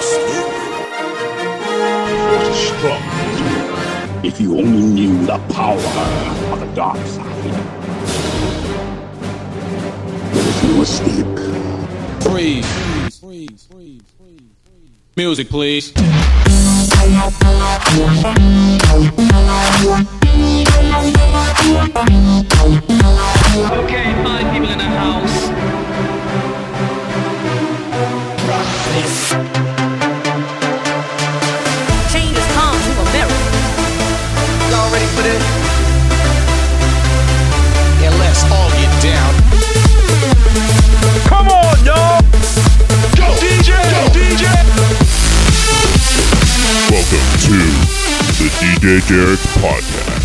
Force is strong. If you only knew the power of the dark side. There is no escape. Freeze. Freeze. Freeze. Music, please. Okay, five people in the house. Change the DJ Derek Podcast.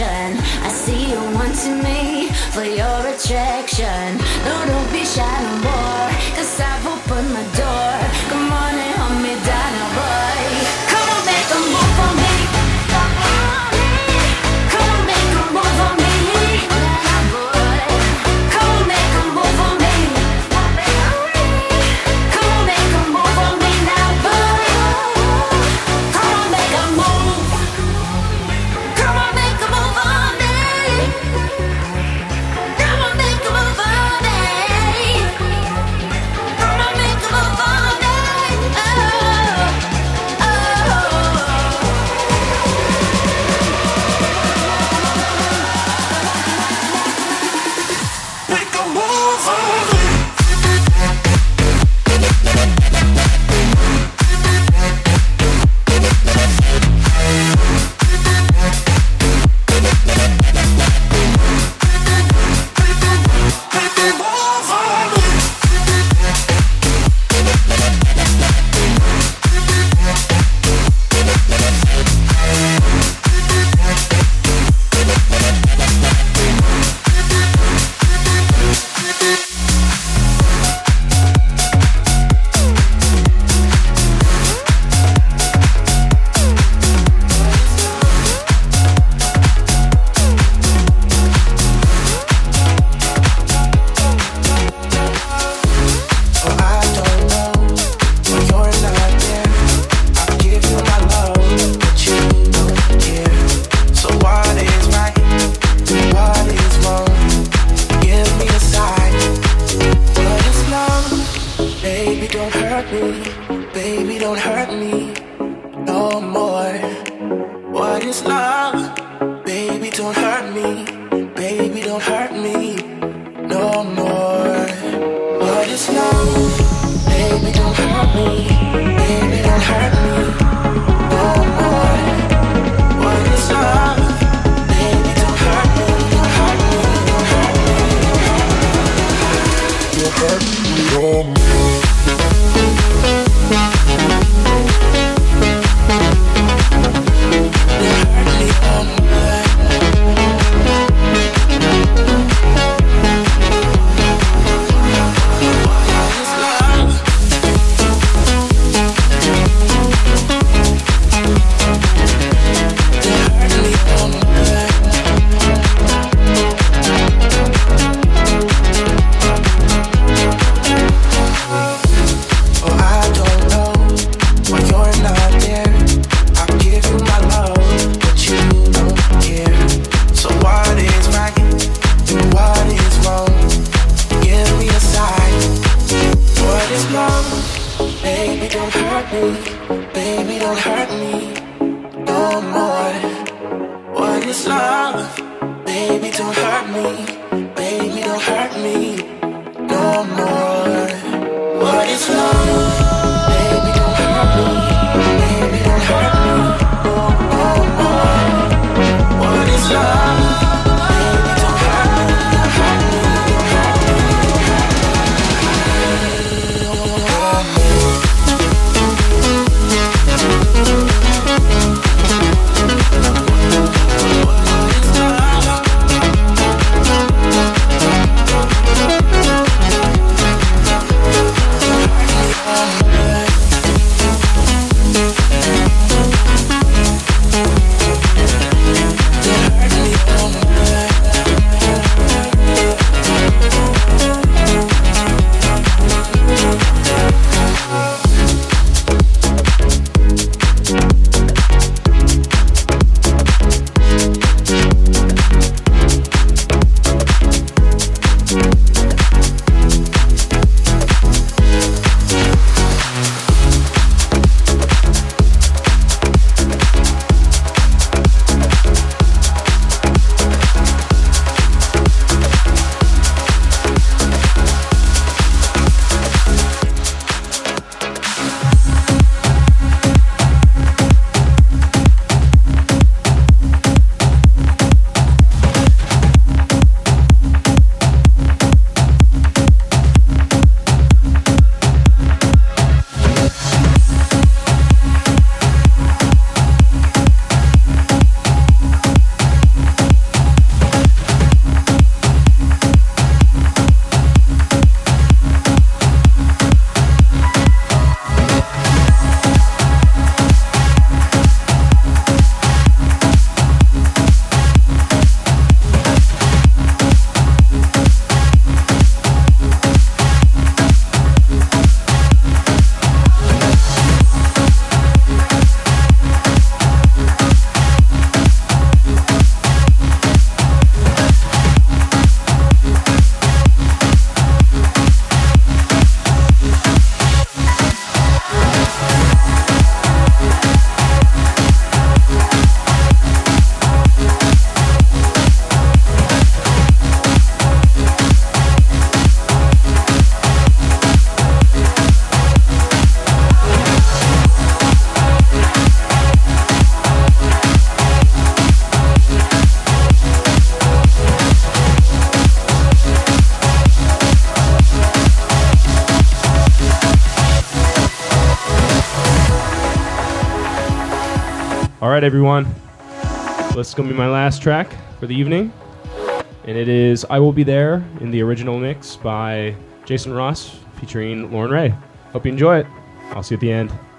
attention. I see you wanting me for your attraction. No, don't be shy no more, cause I've opened my door. me, baby, don't hurt me no more. What is love? Right, everyone. This is going to be my last track for the evening. And it is I Will Be There in the original mix by Jason Ross featuring Lauren Ray. Hope you enjoy it. I'll see you at the end.